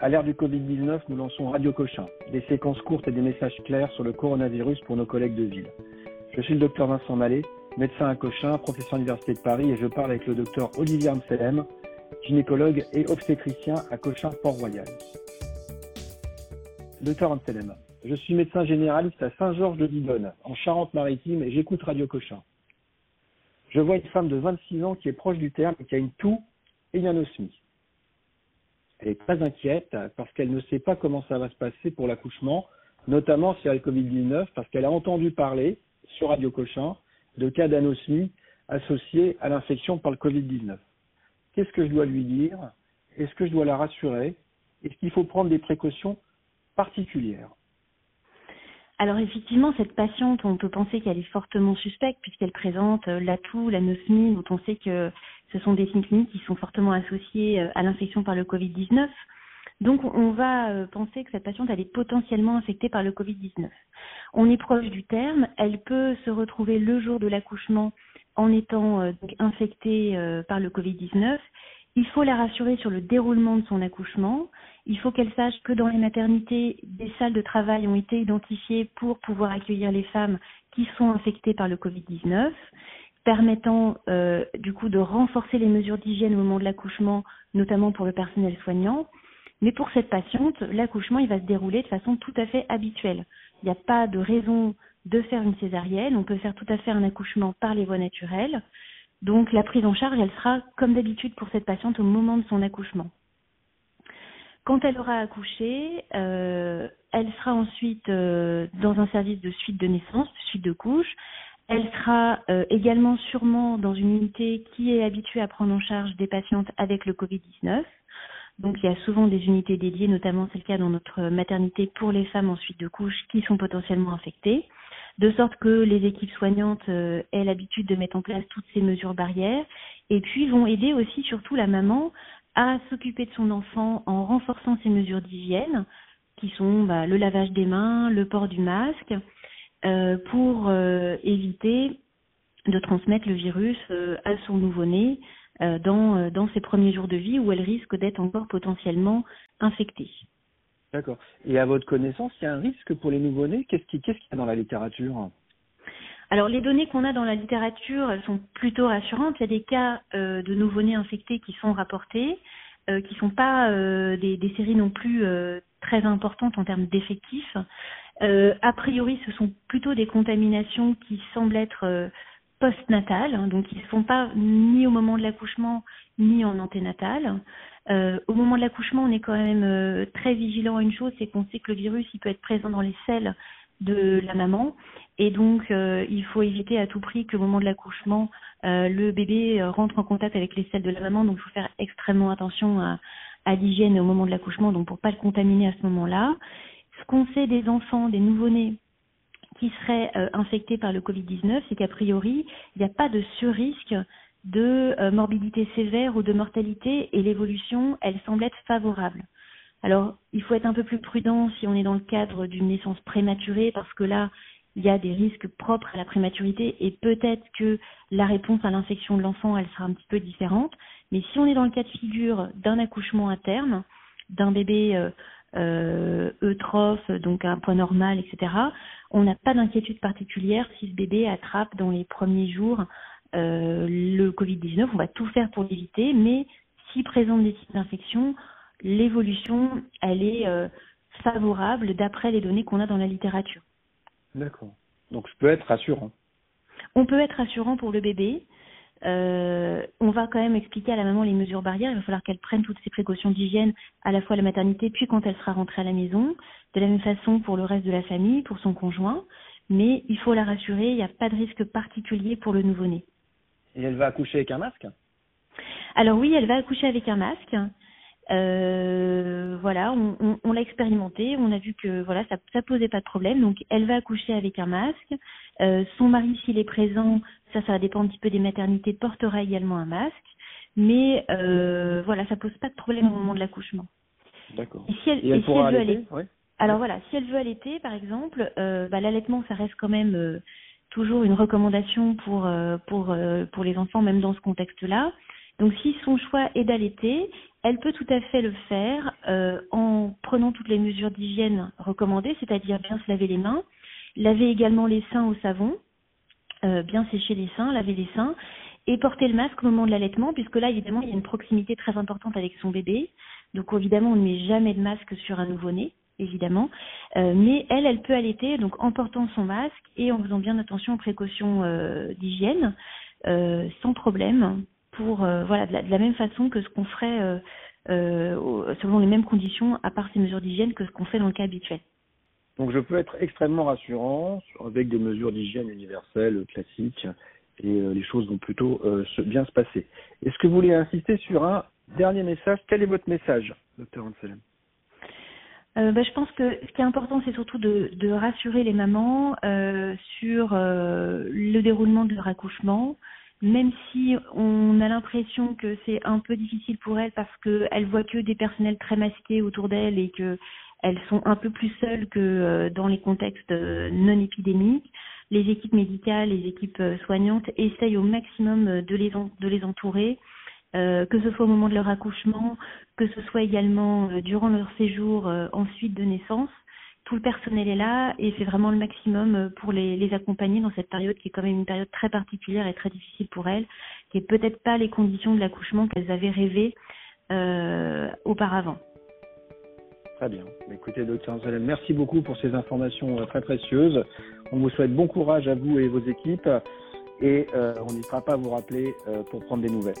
À l'ère du Covid-19, nous lançons Radio Cochin, des séquences courtes et des messages clairs sur le coronavirus pour nos collègues de ville. Je suis le docteur Vincent Mallet, médecin à Cochin, professeur à l'Université de Paris, et je parle avec le docteur Olivier Amselem, gynécologue et obstétricien à Cochin Port-Royal. Docteur Amselem, je suis médecin généraliste à Saint-Georges de Didonne, en Charente-Maritime, et j'écoute Radio Cochin. Je vois une femme de 26 ans qui est proche du terme qui a une toux et une anosmie. Elle est très inquiète parce qu'elle ne sait pas comment ça va se passer pour l'accouchement, notamment si elle a le Covid-19, parce qu'elle a entendu parler sur Radio Cochin de cas d'anosmie associés à l'infection par le Covid-19. Qu'est-ce que je dois lui dire? Est-ce que je dois la rassurer? Est-ce qu'il faut prendre des précautions particulières? Alors effectivement, cette patiente, on peut penser qu'elle est fortement suspecte puisqu'elle présente euh, la toux, l'anosmie, dont on sait que ce sont des signes cliniques qui sont fortement associés euh, à l'infection par le Covid-19. Donc on va euh, penser que cette patiente elle est potentiellement infectée par le Covid-19. On est proche du terme, elle peut se retrouver le jour de l'accouchement en étant infectée par le Covid-19 il faut la rassurer sur le déroulement de son accouchement. Il faut qu'elle sache que dans les maternités, des salles de travail ont été identifiées pour pouvoir accueillir les femmes qui sont infectées par le Covid-19, permettant euh, du coup de renforcer les mesures d'hygiène au moment de l'accouchement, notamment pour le personnel soignant. Mais pour cette patiente, l'accouchement il va se dérouler de façon tout à fait habituelle. Il n'y a pas de raison de faire une césarienne. On peut faire tout à fait un accouchement par les voies naturelles. Donc la prise en charge, elle sera comme d'habitude pour cette patiente au moment de son accouchement. Quand elle aura accouché, euh, elle sera ensuite euh, dans un service de suite de naissance, de suite de couche. Elle sera euh, également sûrement dans une unité qui est habituée à prendre en charge des patientes avec le Covid-19. Donc il y a souvent des unités dédiées, notamment c'est le cas dans notre maternité pour les femmes en suite de couche qui sont potentiellement infectées de sorte que les équipes soignantes euh, aient l'habitude de mettre en place toutes ces mesures barrières, et puis vont aider aussi surtout la maman à s'occuper de son enfant en renforçant ces mesures d'hygiène, qui sont bah, le lavage des mains, le port du masque, pour euh, éviter de transmettre le virus à son nouveau-né dans, dans ses premiers jours de vie où elle risque d'être encore potentiellement infectée. D'accord. Et à votre connaissance, il y a un risque pour les nouveau-nés? Qu'est-ce qu'il y a dans la littérature? Alors les données qu'on a dans la littérature elles sont plutôt rassurantes. Il y a des cas euh, de nouveau-nés infectés qui sont rapportés, euh, qui sont pas euh, des, des, séries non plus euh, très importantes en termes d'effectifs. A priori, ce sont plutôt des contaminations qui semblent être postnatales, hein, donc ils ne se font pas ni au moment de l'accouchement ni en anténatal. Euh, au moment de l'accouchement, on est quand même euh, très vigilant à une chose, c'est qu'on sait que le virus, il peut être présent dans les selles de la maman, et donc euh, il faut éviter à tout prix qu'au moment de l'accouchement, le bébé rentre en contact avec les selles de la maman, donc il faut faire extrêmement attention à, à l'hygiène au moment de l'accouchement, donc pour pas le contaminer à ce moment-là. Ce qu'on sait des enfants, des nouveau-nés qui seraient infectés par le Covid-19, c'est qu'a priori, il n'y a pas de surrisque de euh, morbidité sévère ou de mortalité et l'évolution, elle semble être favorable. Alors, il faut être un peu plus prudent si on est dans le cadre d'une naissance prématurée parce que là, il y a des risques propres à la prématurité et peut-être que la réponse à l'infection de l'enfant, elle sera un petit peu différente. Mais si on est dans le cas de figure d'un accouchement à terme, d'un bébé euh, euh, eutrophe, donc à un point normal, etc., on n'a pas d'inquiétude particulière si ce bébé attrape dans les premiers jours euh, le Covid-19, on va tout faire pour l'éviter, mais si présente des types d'infection, l'évolution, elle est euh, favorable d'après les données qu'on a dans la littérature. D'accord. Donc je peux être rassurant. On peut être rassurant pour le bébé. Euh, on va quand même expliquer à la maman les mesures barrières. Il va falloir qu'elle prenne toutes ces précautions d'hygiène à la fois à la maternité puis quand elle sera rentrée à la maison. De la même façon pour le reste de la famille, pour son conjoint. Mais il faut la rassurer, il n'y a pas de risque particulier pour le nouveau-né. Et elle va accoucher avec un masque? Alors oui, elle va accoucher avec un masque. Euh, voilà, on, on, l'a expérimenté, on a vu que voilà, ça, ça posait pas de problème. Donc, elle va accoucher avec un masque. Euh, son mari, s'il est présent, ça, ça dépend un petit peu des maternités, portera également un masque. Mais euh, voilà, ça pose pas de problème au moment de l'accouchement. D'accord. Et si elle, et si elle veut aller, alors voilà, si elle veut allaiter, par exemple, euh, bah, l'allaitement, ça reste quand même euh, toujours une recommandation pour, euh, pour, euh, pour les enfants, même dans ce contexte-là. Donc si son choix est d'allaiter, elle peut tout à fait le faire euh, en prenant toutes les mesures d'hygiène recommandées, c'est-à-dire bien se laver les mains, laver également les seins au savon, euh, bien sécher les seins, laver les seins, et porter le masque au moment de l'allaitement, puisque là, évidemment, il y a une proximité très importante avec son bébé. Donc, évidemment, on ne met jamais de masque sur un nouveau-né, évidemment. Euh, mais elle, elle peut allaiter, donc en portant son masque et en faisant bien attention aux précautions d'hygiène, sans problème pour euh, voilà de la, même façon que ce qu'on ferait euh, euh, selon les mêmes conditions, à part ces mesures d'hygiène, que ce qu'on fait dans le cas habituel. Donc je peux être extrêmement rassurant avec des mesures d'hygiène universelles, classiques, et les choses vont plutôt bien se passer. Est-ce que vous voulez insister sur un dernier message? Quel est votre message, docteur Anselm? Bah, je pense que ce qui est important, c'est surtout de, de, rassurer les mamans sur le déroulement de leur accouchement, même si on a l'impression que c'est un peu difficile pour elles parce qu'elles voient que des personnels très masqués autour d'elles et qu'elles sont un peu plus seules que euh, dans les contextes euh, non épidémiques. Les équipes médicales, les équipes euh, soignantes essayent au maximum de les, de les entourer, que ce soit au moment de leur accouchement, que ce soit également durant leur séjour ensuite de naissance tout le personnel est là et c'est vraiment le maximum euh, pour les, accompagner dans cette période qui est quand même une période très particulière et très difficile pour elles, qui est peut-être pas les conditions de l'accouchement qu'elles avaient rêvé euh, auparavant. Très bien. Écoutez, docteur Anselm, merci beaucoup pour ces informations euh, très précieuses. On vous souhaite bon courage à vous et vos équipes et on n'hésitera pas à vous rappeler pour prendre des nouvelles.